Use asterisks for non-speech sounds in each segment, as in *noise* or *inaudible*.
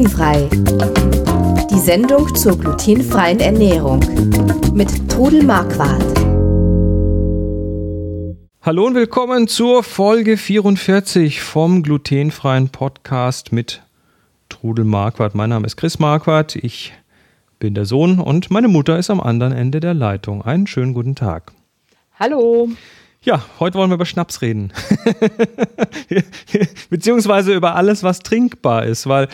Glutenfrei. Die Sendung zur glutenfreien Ernährung mit Trudel Marquardt. Hallo und willkommen zur Folge 44 vom glutenfreien Podcast mit Trudel Marquardt. Mein Name ist Chris Marquardt. Ich bin der Sohn und meine Mutter ist am anderen Ende der Leitung. Einen schönen guten Tag. Hallo. Ja, heute wollen wir über Schnaps reden. *laughs* Beziehungsweise über alles, was trinkbar ist, weil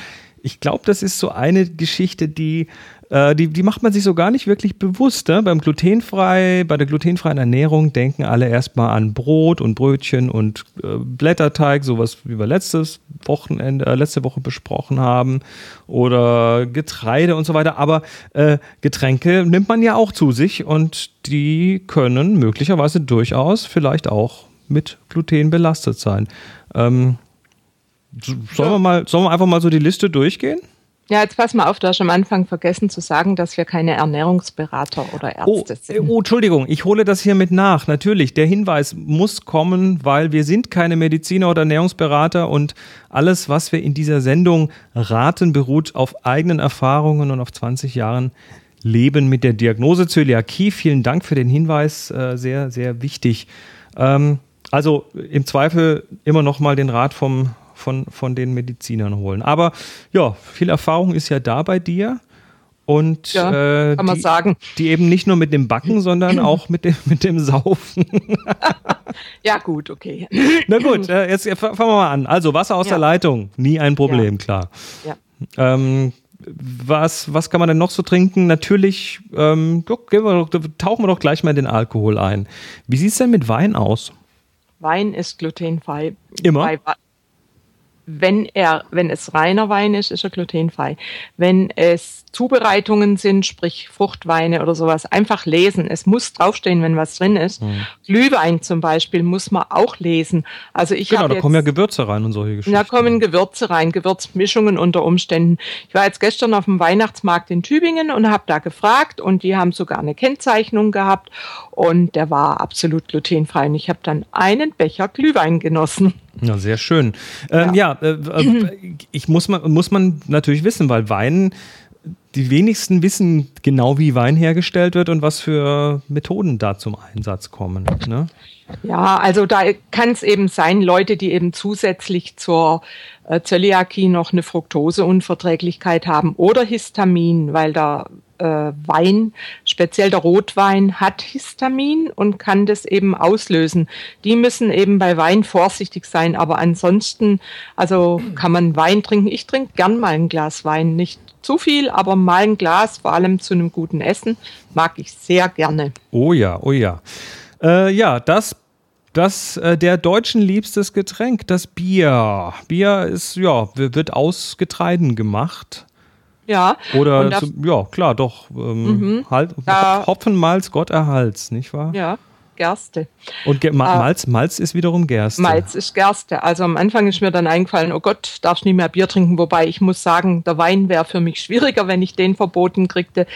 ich glaube, das ist so eine Geschichte, die, äh, die, die macht man sich so gar nicht wirklich bewusst. Ne? Beim glutenfrei, bei der glutenfreien Ernährung denken alle erstmal an Brot und Brötchen und äh, Blätterteig, sowas wie wir letztes Wochenende, äh, letzte Woche besprochen haben, oder Getreide und so weiter. Aber äh, Getränke nimmt man ja auch zu sich und die können möglicherweise durchaus vielleicht auch mit Gluten belastet sein. Ähm, Sollen, ja. wir mal, sollen wir einfach mal so die Liste durchgehen? Ja, jetzt pass mal auf, du hast am Anfang vergessen zu sagen, dass wir keine Ernährungsberater oder Ärzte oh, sind. Oh, Entschuldigung, ich hole das hier mit nach. Natürlich, der Hinweis muss kommen, weil wir sind keine Mediziner oder Ernährungsberater und alles, was wir in dieser Sendung raten, beruht auf eigenen Erfahrungen und auf 20 Jahren Leben mit der Diagnose Zöliakie. Vielen Dank für den Hinweis, äh, sehr, sehr wichtig. Ähm, also im Zweifel immer noch mal den Rat vom von, von den Medizinern holen. Aber ja, viel Erfahrung ist ja da bei dir. Und ja, äh, kann man die, sagen. die eben nicht nur mit dem Backen, sondern *clears throat* auch mit dem, mit dem Saufen. *laughs* ja, gut, okay. *laughs* Na gut, äh, jetzt fangen wir mal an. Also Wasser aus ja. der Leitung, nie ein Problem, ja. klar. Ähm, was, was kann man denn noch so trinken? Natürlich, ähm, wir, tauchen wir doch gleich mal in den Alkohol ein. Wie sieht es denn mit Wein aus? Wein ist glutenfrei. Immer? Bei, wenn er, wenn es reiner Wein ist, ist er glutenfrei. Wenn es Zubereitungen sind, sprich Fruchtweine oder sowas, einfach lesen. Es muss draufstehen, wenn was drin ist. Mhm. Glühwein zum Beispiel muss man auch lesen. Also ich genau, da jetzt, kommen ja Gewürze rein und solche Geschichten. Da kommen Gewürze rein, Gewürzmischungen unter Umständen. Ich war jetzt gestern auf dem Weihnachtsmarkt in Tübingen und habe da gefragt und die haben sogar eine Kennzeichnung gehabt und der war absolut glutenfrei. Und ich habe dann einen Becher Glühwein genossen. Ja, sehr schön. Ähm, ja, ja äh, äh, ich muss man, muss man natürlich wissen, weil Wein, die wenigsten wissen genau, wie Wein hergestellt wird und was für Methoden da zum Einsatz kommen. Ne? Ja, also da kann es eben sein, Leute, die eben zusätzlich zur äh, Zöliakie noch eine Fructoseunverträglichkeit haben oder Histamin, weil da äh, Wein, speziell der Rotwein, hat Histamin und kann das eben auslösen. Die müssen eben bei Wein vorsichtig sein, aber ansonsten, also kann man Wein trinken. Ich trinke gern mal ein Glas Wein, nicht zu viel, aber mal ein Glas, vor allem zu einem guten Essen, mag ich sehr gerne. Oh ja, oh ja. Äh, ja, das das äh, der Deutschen liebstes Getränk, das Bier. Bier ist ja wird aus Getreiden gemacht. Ja. Oder zu, ja, klar, doch. Ähm, mhm, halt, Hopfen, Malz, Gott erhalts, nicht wahr? Ja. Gerste. Und Ge Ma äh, Malz, Malz ist wiederum Gerste. Malz ist Gerste. Also am Anfang ist mir dann eingefallen, oh Gott, darfst nie mehr Bier trinken. Wobei ich muss sagen, der Wein wäre für mich schwieriger, wenn ich den verboten kriegte.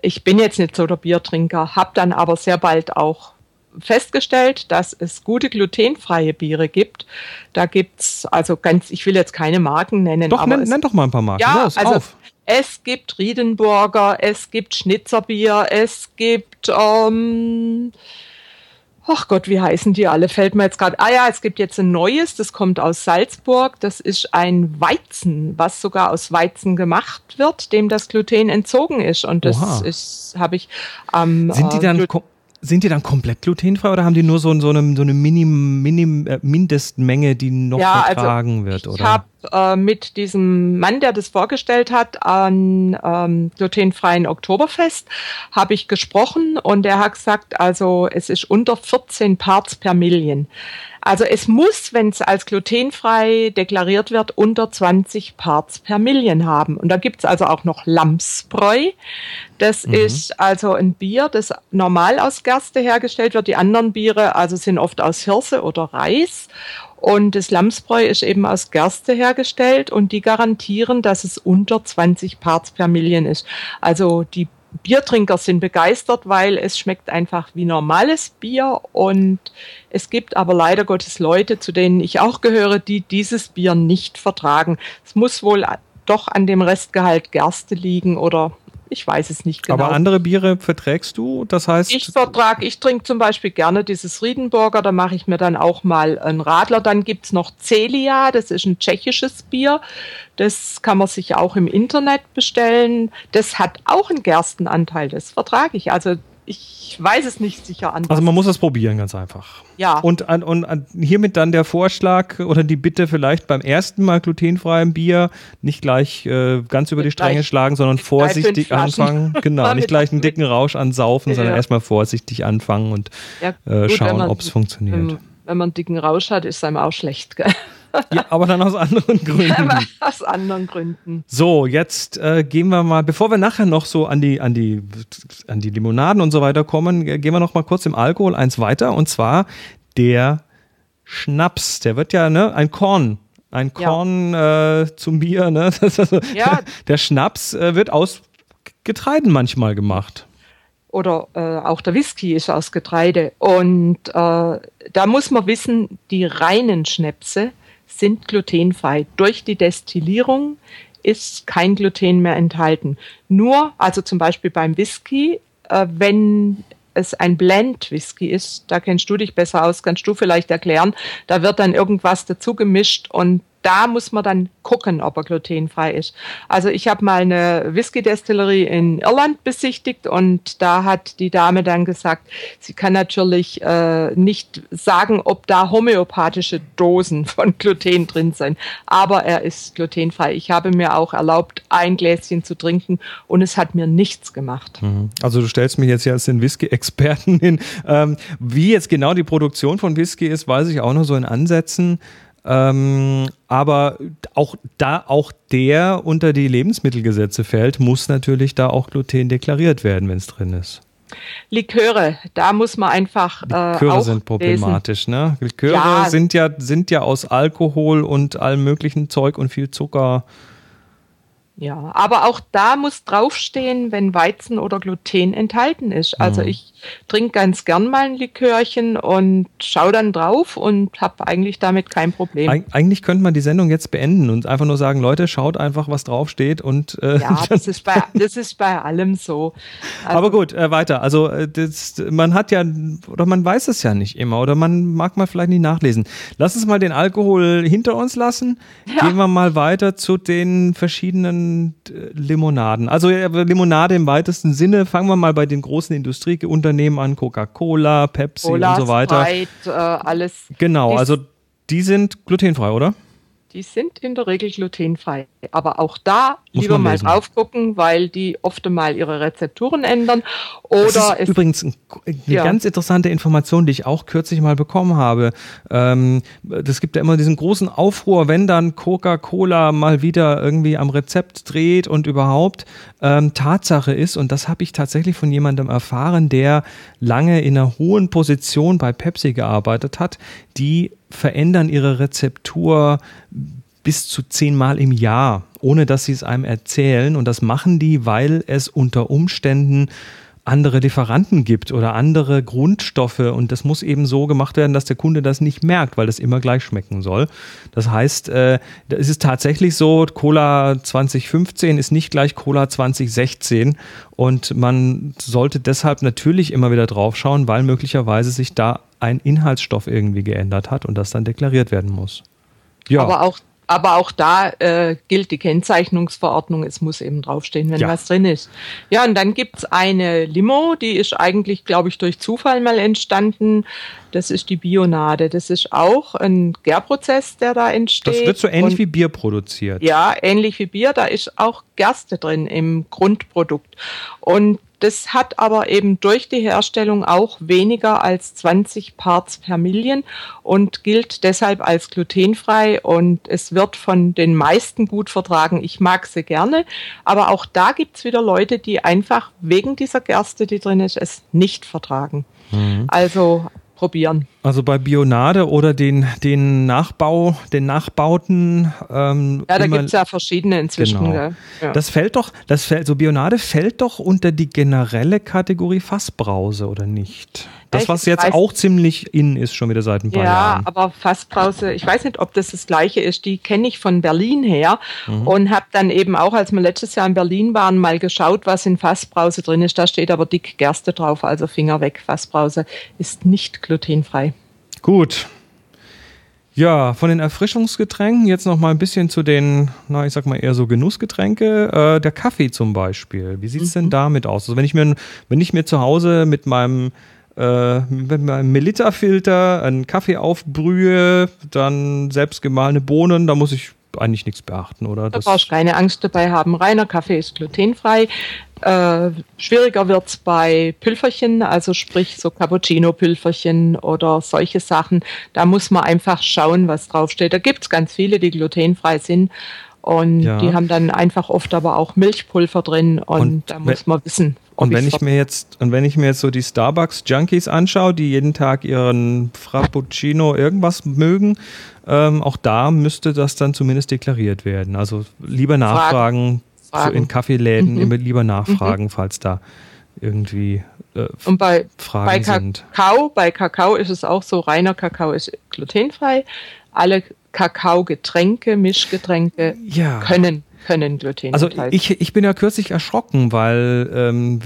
Ich bin jetzt nicht so der Biertrinker, habe dann aber sehr bald auch festgestellt, dass es gute glutenfreie Biere gibt. Da gibt's also ganz, ich will jetzt keine Marken nennen. Doch, nenn, nenn, doch mal ein paar Marken. Ja, Los, also auf. Es gibt Riedenburger, es gibt Schnitzerbier, es gibt ähm, Ach Gott, wie heißen die alle? Fällt mir jetzt gerade. Ah ja, es gibt jetzt ein neues, das kommt aus Salzburg. Das ist ein Weizen, was sogar aus Weizen gemacht wird, dem das Gluten entzogen ist. Und das Oha. ist, habe ich am. Ähm, Sind die dann äh, sind die dann komplett glutenfrei oder haben die nur so, so eine, so eine Minim, Minim, äh, Mindestmenge, die noch ja, also vertragen also wird? Oder? Ich habe äh, mit diesem Mann, der das vorgestellt hat, an ähm, glutenfreien Oktoberfest, habe ich gesprochen und er hat gesagt, also es ist unter 14 Parts per Million. Also es muss, wenn es als glutenfrei deklariert wird, unter 20 Parts per Million haben. Und da gibt's also auch noch Lamsbräu. Das mhm. ist also ein Bier, das normal aus Gerste hergestellt wird. Die anderen Biere also sind oft aus Hirse oder Reis. Und das Lamsbräu ist eben aus Gerste hergestellt und die garantieren, dass es unter 20 Parts per Million ist. Also die Biertrinker sind begeistert, weil es schmeckt einfach wie normales Bier und es gibt aber leider Gottes Leute, zu denen ich auch gehöre, die dieses Bier nicht vertragen. Es muss wohl doch an dem Restgehalt Gerste liegen oder ich weiß es nicht genau. Aber andere Biere verträgst du? Das heißt. Ich vertrage, ich trinke zum Beispiel gerne dieses Riedenburger, da mache ich mir dann auch mal einen Radler. Dann gibt es noch Celia, das ist ein tschechisches Bier. Das kann man sich auch im Internet bestellen. Das hat auch einen Gerstenanteil, das vertrage ich. Also ich weiß es nicht sicher an. Also man muss das probieren, ganz einfach. Ja. Und, und, und hiermit dann der Vorschlag oder die Bitte vielleicht beim ersten Mal glutenfreiem Bier nicht gleich äh, ganz über die Stränge schlagen, sondern vorsichtig anfangen. Genau, nicht gleich *laughs* einen dicken Rausch ansaufen, ja. sondern erstmal vorsichtig anfangen und ja, äh, schauen, ob es funktioniert. Wenn, wenn man einen dicken Rausch hat, ist es einem auch schlecht. Gell? *laughs* Ja, aber dann aus anderen Gründen. aus anderen Gründen. So, jetzt äh, gehen wir mal, bevor wir nachher noch so an die, an die, an die Limonaden und so weiter kommen, gehen wir noch mal kurz im Alkohol eins weiter und zwar der Schnaps. Der wird ja, ne, ein Korn. Ein Korn *laughs* ja. äh, zum Bier, ne? Ja. Der Schnaps äh, wird aus Getreiden manchmal gemacht oder äh, auch der Whisky ist aus Getreide. Und äh, da muss man wissen, die reinen Schnäpse sind glutenfrei. Durch die Destillierung ist kein Gluten mehr enthalten. Nur, also zum Beispiel beim Whisky, äh, wenn es ein Blend-Whisky ist, da kennst du dich besser aus, kannst du vielleicht erklären, da wird dann irgendwas dazu gemischt und da muss man dann gucken, ob er glutenfrei ist. Also ich habe mal eine Whisky-Destillerie in Irland besichtigt und da hat die Dame dann gesagt, sie kann natürlich äh, nicht sagen, ob da homöopathische Dosen *laughs* von Gluten drin sind, aber er ist glutenfrei. Ich habe mir auch erlaubt, ein Gläschen zu trinken und es hat mir nichts gemacht. Mhm. Also du stellst mich jetzt ja als den Whisky-Experten *laughs* hin. Ähm, wie jetzt genau die Produktion von Whisky ist, weiß ich auch nur so in Ansätzen. Ähm, aber auch da auch der unter die Lebensmittelgesetze fällt, muss natürlich da auch Gluten deklariert werden, wenn es drin ist. Liköre, da muss man einfach. Äh, Liköre sind problematisch, lesen. ne? Liköre ja. sind ja sind ja aus Alkohol und allem möglichen Zeug und viel Zucker ja, aber auch da muss draufstehen, wenn Weizen oder Gluten enthalten ist. Also mhm. ich trinke ganz gern mal ein Likörchen und schaue dann drauf und habe eigentlich damit kein Problem. Eig eigentlich könnte man die Sendung jetzt beenden und einfach nur sagen, Leute, schaut einfach, was draufsteht und äh, ja, *laughs* das ist bei das ist bei allem so. Also, aber gut, äh, weiter. Also äh, das, man hat ja oder man weiß es ja nicht immer oder man mag mal vielleicht nicht nachlesen. Lass uns mal den Alkohol hinter uns lassen. Ja. Gehen wir mal weiter zu den verschiedenen Limonaden. Also Limonade im weitesten Sinne. Fangen wir mal bei den großen Industrieunternehmen an, Coca-Cola, Pepsi Cola, und so weiter. Sprite, äh, alles. Genau, also die sind glutenfrei, oder? Die sind in der Regel glutenfrei. Aber auch da Muss lieber mal drauf gucken, weil die oft mal ihre Rezepturen ändern. Oder das ist übrigens eine ja. ganz interessante Information, die ich auch kürzlich mal bekommen habe. Ähm, das gibt ja immer diesen großen Aufruhr, wenn dann Coca-Cola mal wieder irgendwie am Rezept dreht und überhaupt ähm, Tatsache ist, und das habe ich tatsächlich von jemandem erfahren, der lange in einer hohen Position bei Pepsi gearbeitet hat, die verändern ihre Rezeptur bis zu zehnmal im Jahr, ohne dass sie es einem erzählen. Und das machen die, weil es unter Umständen andere Lieferanten gibt oder andere Grundstoffe und das muss eben so gemacht werden, dass der Kunde das nicht merkt, weil das immer gleich schmecken soll. Das heißt, äh, es ist tatsächlich so, Cola 2015 ist nicht gleich Cola 2016 und man sollte deshalb natürlich immer wieder drauf schauen, weil möglicherweise sich da ein Inhaltsstoff irgendwie geändert hat und das dann deklariert werden muss. Ja. Aber auch aber auch da äh, gilt die Kennzeichnungsverordnung, es muss eben draufstehen, wenn ja. was drin ist. Ja, und dann gibt's eine Limo, die ist eigentlich, glaube ich, durch Zufall mal entstanden. Das ist die Bionade. Das ist auch ein Gärprozess, der da entsteht. Das wird so ähnlich und, wie Bier produziert. Ja, ähnlich wie Bier. Da ist auch Gerste drin im Grundprodukt. Und das hat aber eben durch die Herstellung auch weniger als 20 Parts per Million und gilt deshalb als glutenfrei und es wird von den meisten gut vertragen. Ich mag sie gerne, aber auch da gibt's wieder Leute, die einfach wegen dieser Gerste, die drin ist, es nicht vertragen. Mhm. Also probieren. Also bei Bionade oder den, den Nachbau, den Nachbauten. Ähm, ja, da gibt es ja verschiedene inzwischen. Genau. Ja. Das fällt doch, das fällt, so Bionade fällt doch unter die generelle Kategorie Fassbrause, oder nicht? Das, was jetzt weiß, auch ziemlich in ist, schon wieder seit ein paar ja, Jahren. Ja, aber Fassbrause, ich weiß nicht, ob das das gleiche ist. Die kenne ich von Berlin her mhm. und habe dann eben auch, als wir letztes Jahr in Berlin waren, mal geschaut, was in Fassbrause drin ist. Da steht aber dick Gerste drauf, also Finger weg. Fassbrause ist nicht glutenfrei. Gut, ja, von den Erfrischungsgetränken jetzt noch mal ein bisschen zu den, na, ich sag mal eher so Genussgetränke. Äh, der Kaffee zum Beispiel. Wie sieht's mhm. denn damit aus? Also wenn ich mir, wenn ich mir zu Hause mit meinem äh, mit meinem Melitta-Filter einen Kaffee aufbrühe, dann selbst gemahlene Bohnen, da muss ich eigentlich nichts beachten, oder? Da brauchst du keine Angst dabei haben. Reiner Kaffee ist glutenfrei. Äh, schwieriger wird's bei Pülferchen, also sprich so Cappuccino-Pülferchen oder solche Sachen. Da muss man einfach schauen, was draufsteht. Da gibt's ganz viele, die glutenfrei sind. Und ja. die haben dann einfach oft aber auch Milchpulver drin und, und da muss man wissen. Und wenn ich mir jetzt und wenn ich mir jetzt so die Starbucks Junkies anschaue, die jeden Tag ihren Frappuccino irgendwas mögen, ähm, auch da müsste das dann zumindest deklariert werden. Also lieber nachfragen, Fragen. So in Kaffeeläden mhm. immer lieber nachfragen, mhm. falls da irgendwie äh, und bei, Fragen bei Kakao, sind. Bei Kakao ist es auch so, reiner Kakao ist glutenfrei. Alle Kakaogetränke, Mischgetränke ja. können können Gluten Also ich, ich bin ja kürzlich erschrocken, weil ähm,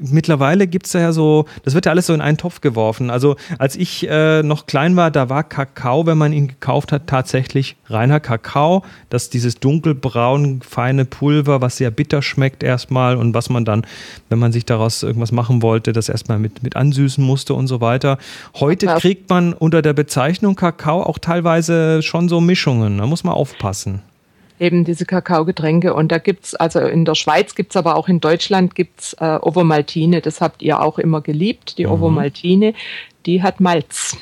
mittlerweile gibt's ja so, das wird ja alles so in einen Topf geworfen. Also als ich äh, noch klein war, da war Kakao, wenn man ihn gekauft hat, tatsächlich reiner Kakao. Das dieses dunkelbraun, feine Pulver, was sehr bitter schmeckt erstmal und was man dann, wenn man sich daraus irgendwas machen wollte, das erstmal mit, mit ansüßen musste und so weiter. Heute kriegt man unter der Bezeichnung Kakao auch teilweise schon so Mischungen. Da muss man aufpassen eben diese Kakaogetränke. Und da gibt's also in der Schweiz gibt's aber auch in Deutschland gibt's äh, Ovomaltine. Das habt ihr auch immer geliebt, die mhm. Ovomaltine. Die hat Malz.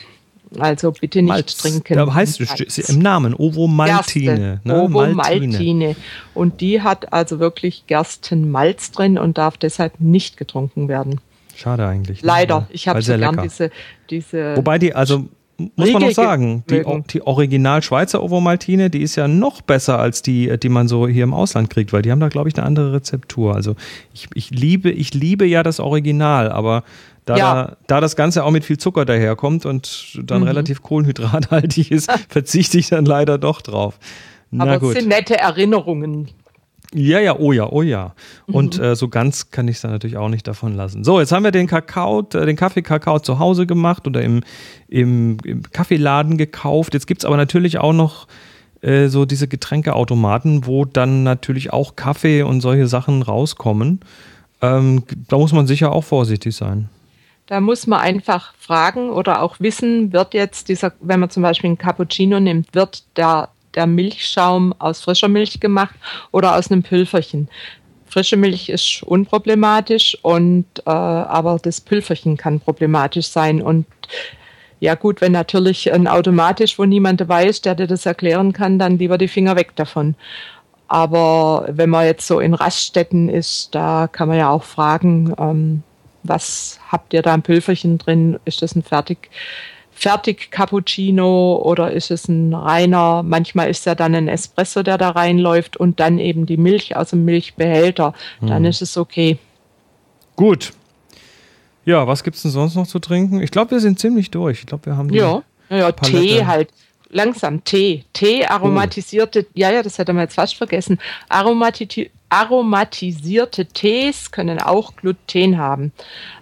Also bitte nicht Malz. trinken. Da heißt es im Namen Ovomaltine. Ne? Ovomaltine. Und die hat also wirklich Gerstenmalz drin und darf deshalb nicht getrunken werden. Schade eigentlich. Ne? Leider. Ich habe so gern diese, diese. Wobei die, also muss man noch sagen, die, die Original Schweizer Ovomaltine, die ist ja noch besser als die, die man so hier im Ausland kriegt, weil die haben da, glaube ich, eine andere Rezeptur. Also ich, ich, liebe, ich liebe ja das Original, aber da, ja. da, da, das Ganze auch mit viel Zucker daherkommt und dann mhm. relativ kohlenhydrathaltig ist, *laughs* verzichte ich dann leider doch drauf. Na aber es sind nette Erinnerungen. Ja, ja, oh ja, oh ja. Und mhm. äh, so ganz kann ich es dann natürlich auch nicht davon lassen. So, jetzt haben wir den Kakao, äh, den Kaffee-Kakao zu Hause gemacht oder im, im, im Kaffeeladen gekauft. Jetzt gibt es aber natürlich auch noch äh, so diese Getränkeautomaten, wo dann natürlich auch Kaffee und solche Sachen rauskommen. Ähm, da muss man sicher auch vorsichtig sein. Da muss man einfach fragen oder auch wissen, wird jetzt dieser, wenn man zum Beispiel einen Cappuccino nimmt, wird der der Milchschaum aus frischer Milch gemacht oder aus einem Pülferchen. Frische Milch ist unproblematisch und äh, aber das Pülferchen kann problematisch sein und ja gut, wenn natürlich ein automatisch, wo niemand weiß, der dir das erklären kann, dann lieber die Finger weg davon. Aber wenn man jetzt so in Raststätten ist, da kann man ja auch fragen, ähm, was habt ihr da ein Pülferchen drin? Ist das ein fertig Fertig-Cappuccino oder ist es ein reiner, manchmal ist ja dann ein Espresso, der da reinläuft und dann eben die Milch aus dem Milchbehälter. Dann hm. ist es okay. Gut. Ja, was gibt es denn sonst noch zu trinken? Ich glaube, wir sind ziemlich durch. Ich glaube, wir haben Ja, ja Tee halt. Langsam Tee. Tee aromatisierte, oh. ja, ja, das hätte man jetzt fast vergessen. Aromati aromatisierte Tees können auch Gluten haben.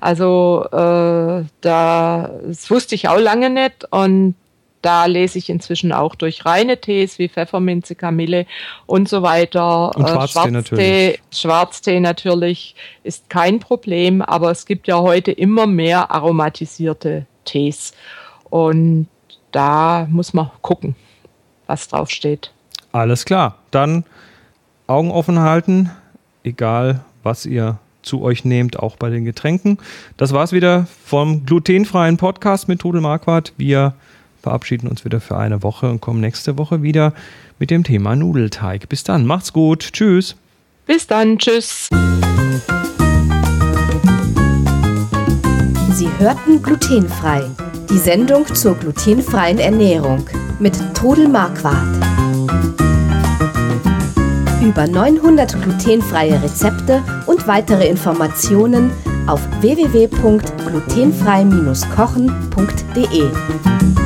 Also äh, da, das wusste ich auch lange nicht und da lese ich inzwischen auch durch reine Tees wie Pfefferminze, Kamille und so weiter. Und Schwarztee, Schwarztee natürlich. Schwarztee natürlich ist kein Problem, aber es gibt ja heute immer mehr aromatisierte Tees. Und da muss man gucken, was draufsteht. Alles klar. Dann Augen offen halten, egal was ihr zu euch nehmt, auch bei den Getränken. Das war's wieder vom glutenfreien Podcast mit Trudel Marquardt. Wir verabschieden uns wieder für eine Woche und kommen nächste Woche wieder mit dem Thema Nudelteig. Bis dann, macht's gut. Tschüss. Bis dann, tschüss. Sie hörten glutenfrei. Die Sendung zur glutenfreien Ernährung mit Trudel Marquardt. Über 900 glutenfreie Rezepte und weitere Informationen auf www.glutenfrei-kochen.de.